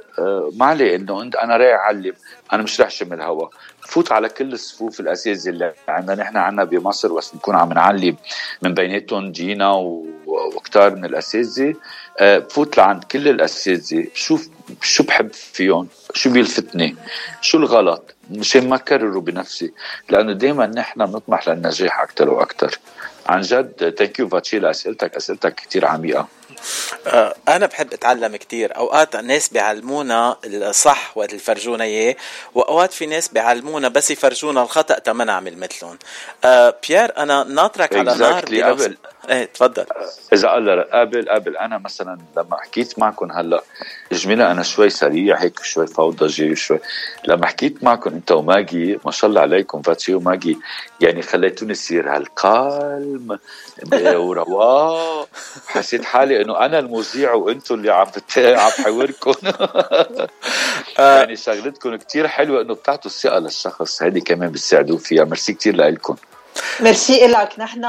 ما عليه إنه انت أنا رايح أعلم أنا مش رايح شم الهواء فوت على كل الصفوف الاساتذه اللي عندنا. نحن عندنا بمصر بس نكون عم نعلم من بيناتهم جينا وكتار من الأساتذة آه، بفوت لعند كل الأساتذة شوف شو بحب فيهم؟ شو بيلفتني؟ شو الغلط؟ مشان ما كرره بنفسي لأنه دائما نحن بنطمح للنجاح أكثر وأكثر عن جد thank you فاتشي لاسئلتك أسئلتك كثير عميقة. آه، أنا بحب أتعلم كتير. أوقات الناس بيعلمونا الصح وقت يفرجونا إياه وأوقات في ناس بيعلمونا بس يفرجونا الخطأ تما نعمل مثلهم. آه بيير أنا ناطرك على نار قبل إيه تفضل. إذا قال قبل قبل أنا مثلا لما حكيت معكم هلأ جميلة أنا شوي سريع هيك شوي فوضى شوي. لما حكيت معكم أنت وماجي ما شاء الله عليكم فاتشي وماجي يعني خليتوني يصير هالقلم ورواق حسيت حالي إنه أنا المذيع وأنتم اللي عم عم حوركم يعني شغلتكم كتير حلوة إنه بتعطوا الثقه للشخص هذه كمان بتساعدوه فيها. ميرسي كتير لكم ميرسي لك نحن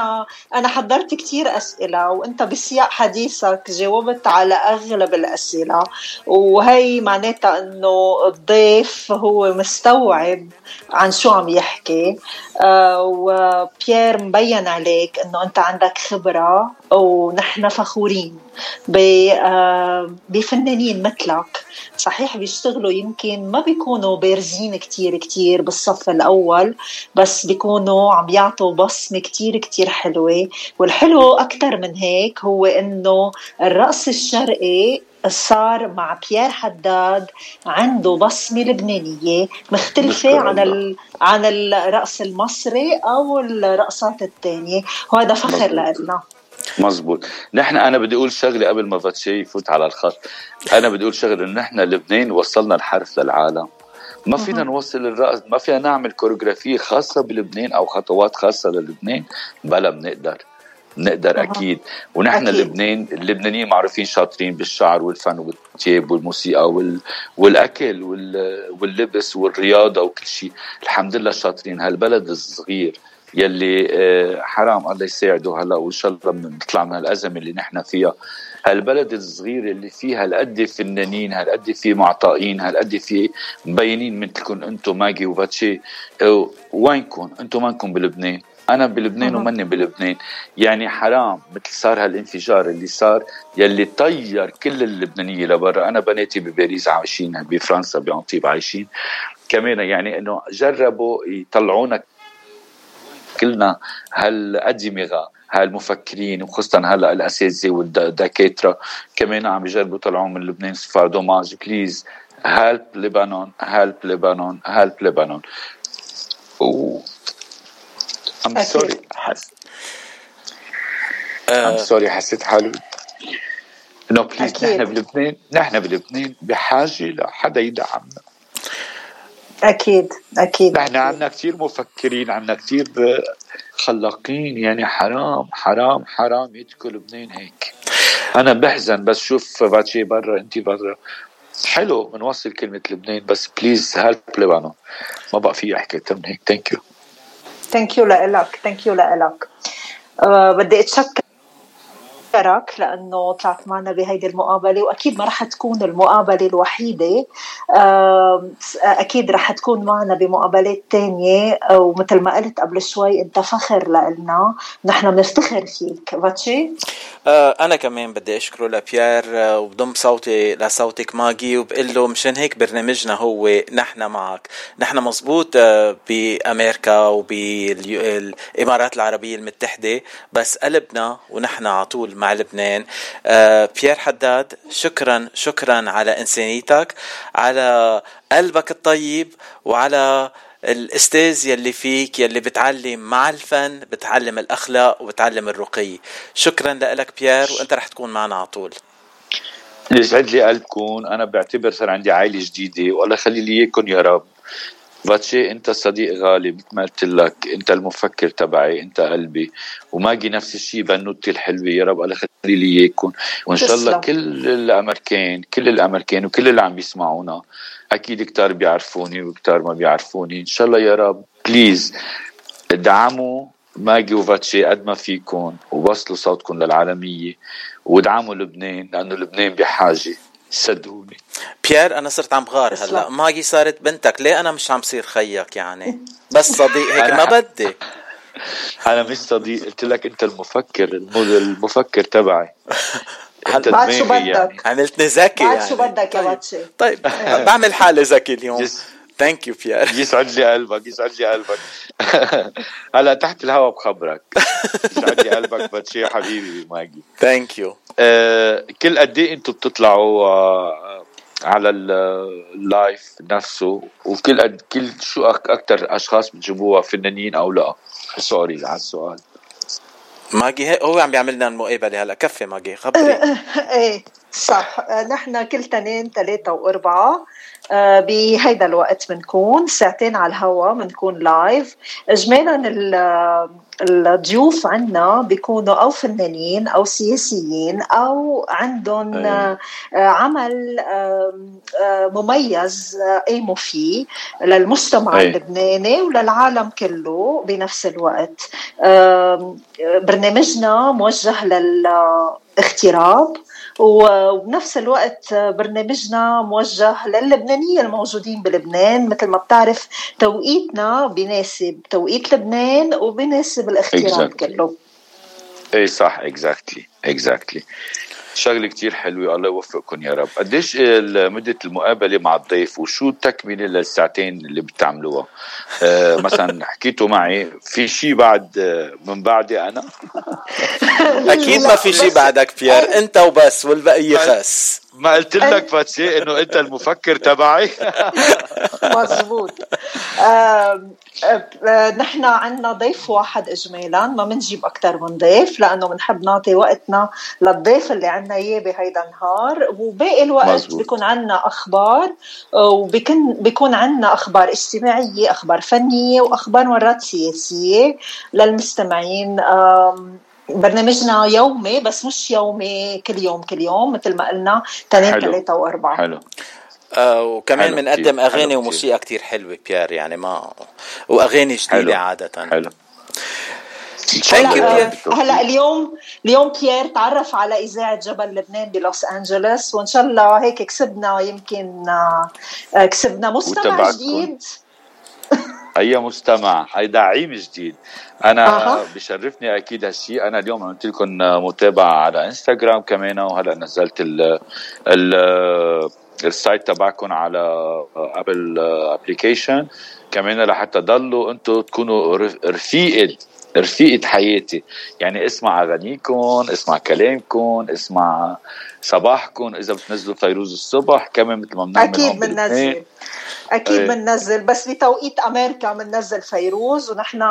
أنا حضرت كثير أسئلة وأنت بسياق حديثك جاوبت على أغلب الأسئلة. وهي معناتها إنه الضيف هو مستوعب عن شو عم يحكي. آه، وبيير مبين عليك إنه أنت عندك خبرة ونحن فخورين آه، بفنانين مثلك. صحيح بيشتغلوا يمكن ما بيكونوا بارزين كتير كتير بالصف الأول بس بيكونوا عم يعطوا بصمة كتير كتير حلوة والحلو أكثر من هيك هو إنه الرقص الشرقي صار مع بيير حداد عنده بصمة لبنانية مختلفة عن ال... عن الرقص المصري أو الرقصات الثانية وهذا فخر لنا مزبوط نحن أنا بدي أقول شغلة قبل ما فاتشي يفوت على الخط. أنا بدي أقول شغلة إنه نحن لبنان وصلنا الحرف للعالم. ما فينا نوصل الرقص ما فينا نعمل كوريوغرافيه خاصة بلبنان أو خطوات خاصة للبنان بلا بنقدر. نقدر أكيد. ونحن أكيد. لبنان اللبنانيين معروفين شاطرين بالشعر والفن والثياب والموسيقى وال... والأكل وال... واللبس والرياضة وكل شيء. الحمد لله شاطرين. هالبلد الصغير. يلي آه، حرام الله يساعده هلا وإن شاء الله بنطلع من الأزمة اللي نحن فيها. هالبلد الصغير اللي فيه هالقد فنانين هالقد في معطائين هالقد في مبينين مثلكم أنتم ماجي وباتشي. آه، وينكم أنتم مانكم بلبنان؟ أنا بلبنان وماني بلبنان. يعني حرام مثل صار هالانفجار اللي صار يلي طير كل اللبنانية لبرا. أنا بناتي بباريس عايشين بفرنسا ب Antibes عايشين. كمان يعني إنه جربوا يطلعونا كلنا هالأدمغة هالمفكرين وخاصة هلا الأساتذة والدكاترة كمان عم يجربوا يطلعوا من لبنان فار dommage. please help لبنان help لبنان help لبنان و I'm sorry حس I'm sorry حسيت حالي. انه please نحن بلبنان نحن بلبنان بحاجة لحدا يدعمنا. أكيد أكيد نحن عندنا كثير مفكرين عندنا كثير خلاقين يعني حرام حرام حرام يتركوا لبنان هيك. أنا بحزن بس شوف باتشي برا انت برا. حلو بنوصل كلمة لبنان بس please help لبنان. ما بقى في أحكي أكثر من هيك thank you thank you لك thank you لك بدي أتشكر بشكرك لأنه طلعت معنا بهيدي المقابلة وأكيد ما رح تكون المقابلة الوحيدة. أكيد رح تكون معنا بمقابلات تانية. ومثل ما قلت قبل شوي أنت فخر لنا نحن بنفتخر فيك. باتشي آه، أنا كمان بدي أشكره لبيير آه، وبضم صوتي لصوتك ماجي وبقول له مشان هيك برنامجنا هو نحن معك. نحن مزبوط آه، بأمريكا وبالامارات العربية المتحدة بس قلبنا ونحن على طول مع لبنان. آه بيير حداد شكرا شكرا على إنسانيتك على قلبك الطيب وعلى الأستاذ يلي فيك يلي بتعلم مع الفن بتعلم الأخلاق وبتعلم الرقي. شكرا لك بيير وأنت رح تكون معنا على طول. يسعد لي قلبكم. أنا بعتبر صار عندي عائلة جديدة والله يخلي لي إياكم يا رب. فاتشي انت صديق غالي مثل ما قلت لك. انت المفكر تبعي انت قلبي. وماجي نفس الشيء بنوتي الحلوة يا رب الله يخلي لي اياكم وإن شاء الله كل الأمريكان كل الأمريكان وكل اللي عم بيسمعونا. أكيد كتار بيعرفوني وكتار ما بيعرفوني. إن شاء الله يا رب please ادعموا ماجي وفاتشي قد ما فيكم ووصلوا صوتكم للعالمية وادعموا لبنان لأنه لبنان بحاجة. صدقوني بيير أنا صرت عم بغار هلأ. ماجي صارت بنتك. ليه أنا مش عم صير خيك يعني؟ بس صديق هيك ما بدي. أنا مش صديق. قلت لك أنت المفكر المفكر تبعي. أنت بعد شو بدك؟ يعني. عملتني ذكي بعد يعني. شو بدك يا باتشي طيب. بعمل حالي ذكي اليوم. thank you بيير يسعد لي قلبك يسعد لي قلبك. هلأ تحت الهواء بخبرك. يسعد لي قلبك باتشي حبيبي ماجي. thank you كل قد إيه أنتم بتطلعوا آه، على ال live نفسه وكل قد كل شو أكثر أشخاص بتجيبوها فنانين أو لا؟ sorry على السؤال. ماجي هو عم بيعمل لنا المقابلة هلا. كفي ماجي خبري. إيه صح. نحن كل تنين ثلاثة وأربعة آه، بهيدا الوقت بنكون ساعتين على الهوا بنكون live اجمالا الضيوف عنا بيكونوا أو فنانين أو سياسيين أو عندهم أيه. عمل مميز قاموا فيه للمجتمع أيه. اللبناني وللعالم كله بنفس الوقت برنامجنا موجه للاغتراب وبنفس الوقت برنامجنا موجه للبنانية الموجودين بلبنان مثل ما بتعرف توقيتنا بيناسب توقيت لبنان وبيناسب الاختيارات exactly. كله إيه صح exactly exactly. exactly exactly. شغلة كتير حلوة الله يوفقكم يا رب. قديش مدة المقابلة مع الضيف وشو التكملة للساعتين اللي بتعملوها؟ آه مثلا حكيتوا معي في شيء بعد من بعدي أنا؟ أكيد ما في شيء بعدك بيير أنت وبس والبقيه خاص ما قلت لك فاتشي إنه أنت المفكر تبعي. مزبوط نحن عندنا ضيف واحد اجمالا ما بنجيب أكثر من ضيف لأنه بنحب نعطي وقتنا للضيف اللي عندنا إياه بهيدا النهار. وباقي الوقت مزبوط. بيكون عندنا أخبار وبيكون بيكون عندنا أخبار اجتماعية أخبار فنية وأخبار مرات سياسية للمستمعين. برنامجنا يومي بس مش يومي كل يوم كل يوم مثل ما قلنا اثنين ثلاثة وأربعة. حلو. آه وكمان بنقدم أغاني وموسيقى كتير حلوة بيير يعني ما وأغاني جديدة عادة. حلو. هلا هلأ اليوم اليوم بيير تعرف على إذاعة جبل لبنان بلوس أنجلوس وإن شاء الله هيك كسبنا يمكن آه، كسبنا مستمع جديد. أي مستمع أي دعيم جديد. أنا أه. بشرفني أكيد هالشيء أنا اليوم عملت لكم متابعة على إنستغرام كمان وهلأ نزلت ال ال ال site تبعكم على Apple application كمان لحتى تضلوا أنتم تكونوا رفيقة رفيقة حياتي. يعني اسمع اغانيكم اسمع كلامكم اسمع صباحكم إذا بتنزلوا فيروز الصبح كمان مثل ما بنعمل أكيد بننزل أكيد بننزل إيه. بس بتوقيت أمريكا بننزل فيروز ونحن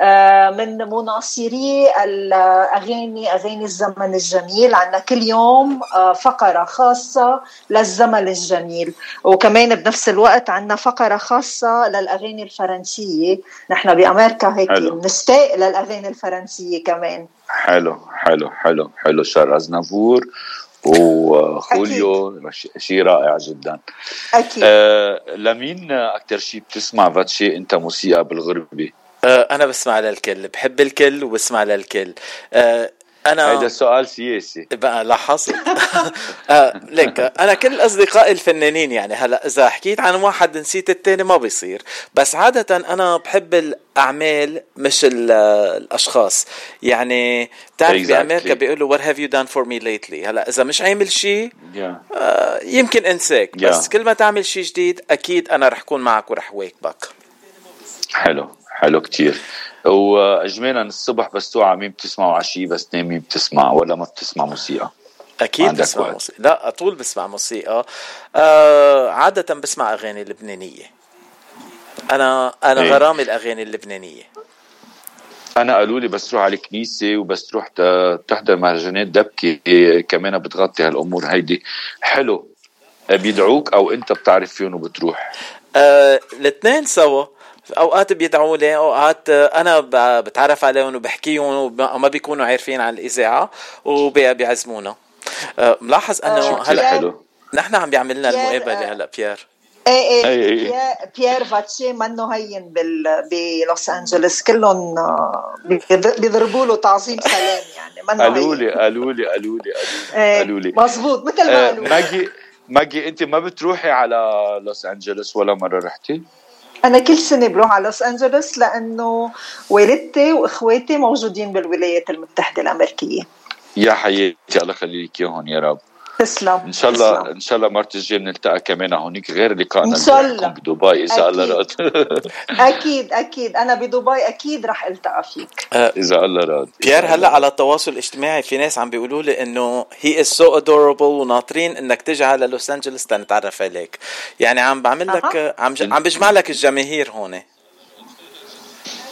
آه، من مناصري الأغاني أغاني الزمن الجميل. عندنا كل يوم آه، فقرة خاصة للزمن الجميل. وكمان بنفس الوقت عندنا فقرة خاصة للأغاني الفرنسية. نحن بأمريكا هيك بنشتاق للاغاني الفرنسية كمان. حلو حلو حلو حلو. شار ازنافور وخوليو شيء رائع جدا. أكيد. آه لمين أكثر شيء بتسمع فاتشي أنت موسيقى بالغربه؟ آه أنا بسمع للكل بحب الكل وبسمع للكل. آه أنا هذا سؤال سياسي. بقى لاحظت. آه ليك أنا كل أصدقائي الفنانين يعني هلأ إذا حكيت عن واحد نسيت الثاني ما بيصير. بس عادة أنا بحب الأعمال مش الأشخاص. يعني بتعرف exactly. بامريكا بيقولوا what have you done for me lately? هلأ إذا مش عامل شيء yeah. آه يمكن أنساك. Yeah. بس كل ما تعمل شيء جديد أكيد أنا رح كون معك ورح واكبك. حلو. حلو كتير. واجمالا الصبح بس توعى مين بتسمع وعشية بس مين بتسمع ولا ما بتسمع موسيقى. أكيد بسمع وقت. موسيقى. لا طول بسمع موسيقى. آه عادة بسمع أغاني لبنانية. أنا أنا إيه؟ غرامي الأغاني اللبنانية. أنا قالوا لي بس تروح على الكنيسة وبس تروح تحضر مهرجانات دبكة كمان بتغطي هالأمور هيدي. حلو. بيدعوك أو أنت بتعرف فيهم وبتروح. آه الاثنين سوا. أوقات بيدعوا لي أوقات أنا بتعرف عليهم وبحكيهم وما بيكونوا عارفين عن الإذاعة وبيعزمونا آه ملاحظ إنه آه، هلأ حلو. نحن عم بيعمل لنا المقابلة هلأ بيير. إيه إيه, إيه. بيير فاتشي منه هين بال بلوس أنجلوس كلهم آه، بيضربوا له تعظيم سلام يعني منه قالوا لي قالوا لي قالوا لي قالوا لي مزبوط مثل ما قالوا ماجي ماجي أنت ما بتروحي على لوس أنجلوس ولا مرة رحتي؟ أنا كل سنة بروح على لوس أنجلوس لأنه والدتي وإخواتي موجودين بالولايات المتحدة الأمريكية. يا حياتي الله يخلي لك إياهم يا رب. تسلم إن شاء الله تسلم. إن شاء الله مرت الجاي بنلتقى كمان هونيك غير لقائنا إن شاء الله. بدبي اذا الله راد. أكيد أكيد. أنا بدبي أكيد رح التقى فيك. أه إذا الله راد. بيير هلأ على التواصل الاجتماعي في ناس عم بيقولوا لي إنه he is so adorable وناطرين إنك تجي على لوس انجلوس تنتعرف عليك. يعني عم بعمل لك. عم. عم بجمع لك الجماهير هون.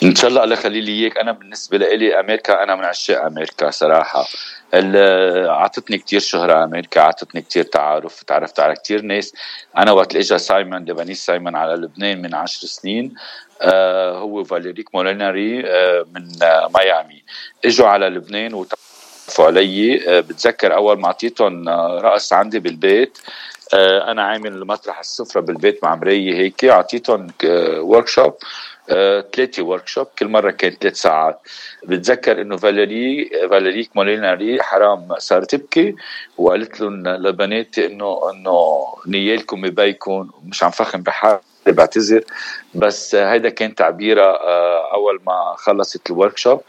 إن شاء الله الله يخلي لي إياك. أنا بالنسبة لي أمريكا أنا من عشاق أمريكا صراحة. اعطتني كتير شهرة أمريكا اعطتني كتير تعارف تعرفت على كتير ناس. أنا وقت اجى سايمون لبنيس سايمون على لبنان من عشر سنين. آه هو فاليريك موليناري آه من آه ميامي. إجوا على لبنان وتعرفوا علي. آه بتذكر أول ما أعطيتهم آه، رقص عندي بالبيت. آه أنا عامل مسرح السفرة بالبيت مع مريي هيك. أعطيتهم ورك شوب ثلاثة ورك شوب كل مرة كانت ثلاث ساعات. بتذكر إنه فاليري فاليريك موليناري حرام صارت تبكي وقالت لهم لبنات إنه إنه نيالكم ببيكم مش عم فخم بحالي بعتذر. بس هيدا كان تعبيرها آه، أول ما خلصت ال workshop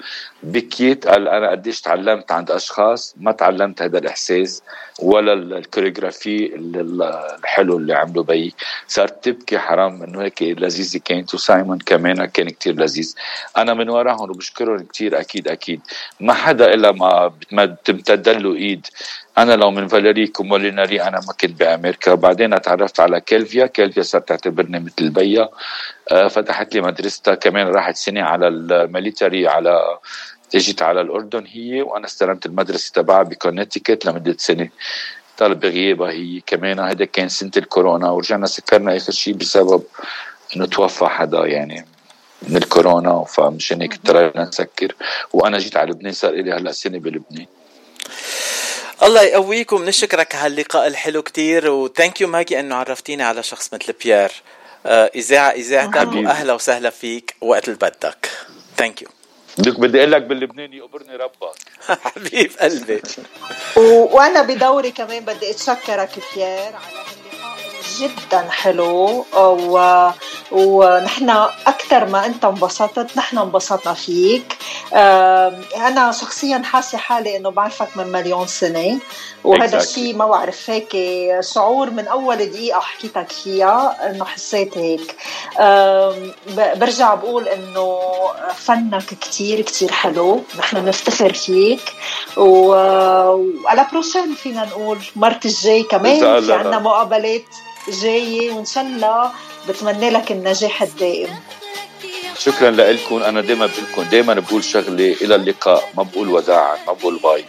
بكيت قال أنا قديش تعلمت عند أشخاص ما تعلمت هذا الإحساس ولا ال choreography الحلو اللي عملوا بي. صارت تبكي حرام إنه هيك لذيذة كانت وسايمون كمان كان كتير لذيذ. أنا من وراهم وبشكرهم كتير أكيد أكيد. ما حدا إلا ما بتمتد له إيد. أنا لو من فاليريكو موليناري أنا ما كنت بأمريكا. بعدين تعرفت على كيلفيا. كيلفيا صارت تعتبرني مثل بيا. فتحت لي مدرستها كمان راحت سنة على ال military على اجت على الأردن هي وأنا استلمت المدرسة تبعها ب contract لمدة سنة. طلب بغيابها هي كمان هذا كان سنة الكورونا ورجعنا سكرنا آخر شيء بسبب إنه توفى حدا يعني من الكورونا فمشان هيك اضطرينا نسكر. وأنا جيت على لبنان صار لي هلأ سنة بلبنان. الله يقويكم نشكرك على اللقاء الحلو كتير و thank you ماجي إنه عرفتيني على شخص مثل بيير آه، اذاعه اذاعتك واهلا وسهلا فيك وقت اللي بدك. thank you بدك بدي أقول لك باللبناني يقبرني ربك. حبيب قلبي. وأنا بدوري كمان بدي أتشكرك بيير على جدا حلو. و... ونحن أكثر ما أنت انبسطت نحن انبسطنا فيك. أنا شخصيا حاسة حالي إنه بعرفك من مليون سنة. وهذا الشيء ما بعرف هيك شعور من أول دقيقة حكيتك فيها إنه حسيت هيك. برجع بقول إنه فنك كتير كتير حلو. نحن بنفتخر فيك. وعلى بروشين فينا نقول مرت الجاي كمان في عندنا مقابلات. جاية وان شاء الله بتمنى لك النجاح الدائم. شكرا لكم أنا دائما بقول لكم دائما بقول شغلة. إلى اللقاء. ما بقول وداعا ما بقول باي.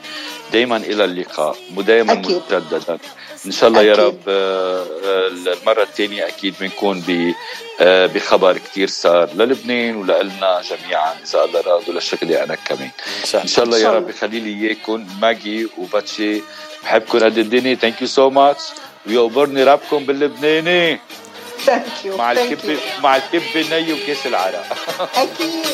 دائما إلى اللقاء. ودائما مجددا إن شاء الله أكيد. يا رب آه، المرة الثانية أكيد بنكون آه، بخبر كثير صار للبنان ولنا جميعا إذا الله راد ولشغلي أنا كمان. إن شاء الله. يا رب يخلي لي إياكم ماجي وباتشي. بحبكم قد الدنيا. thank you so much ويقبرني ربكم باللبناني. ثانك يو مع الكب مع الكب الني وكاس العرق. أكيد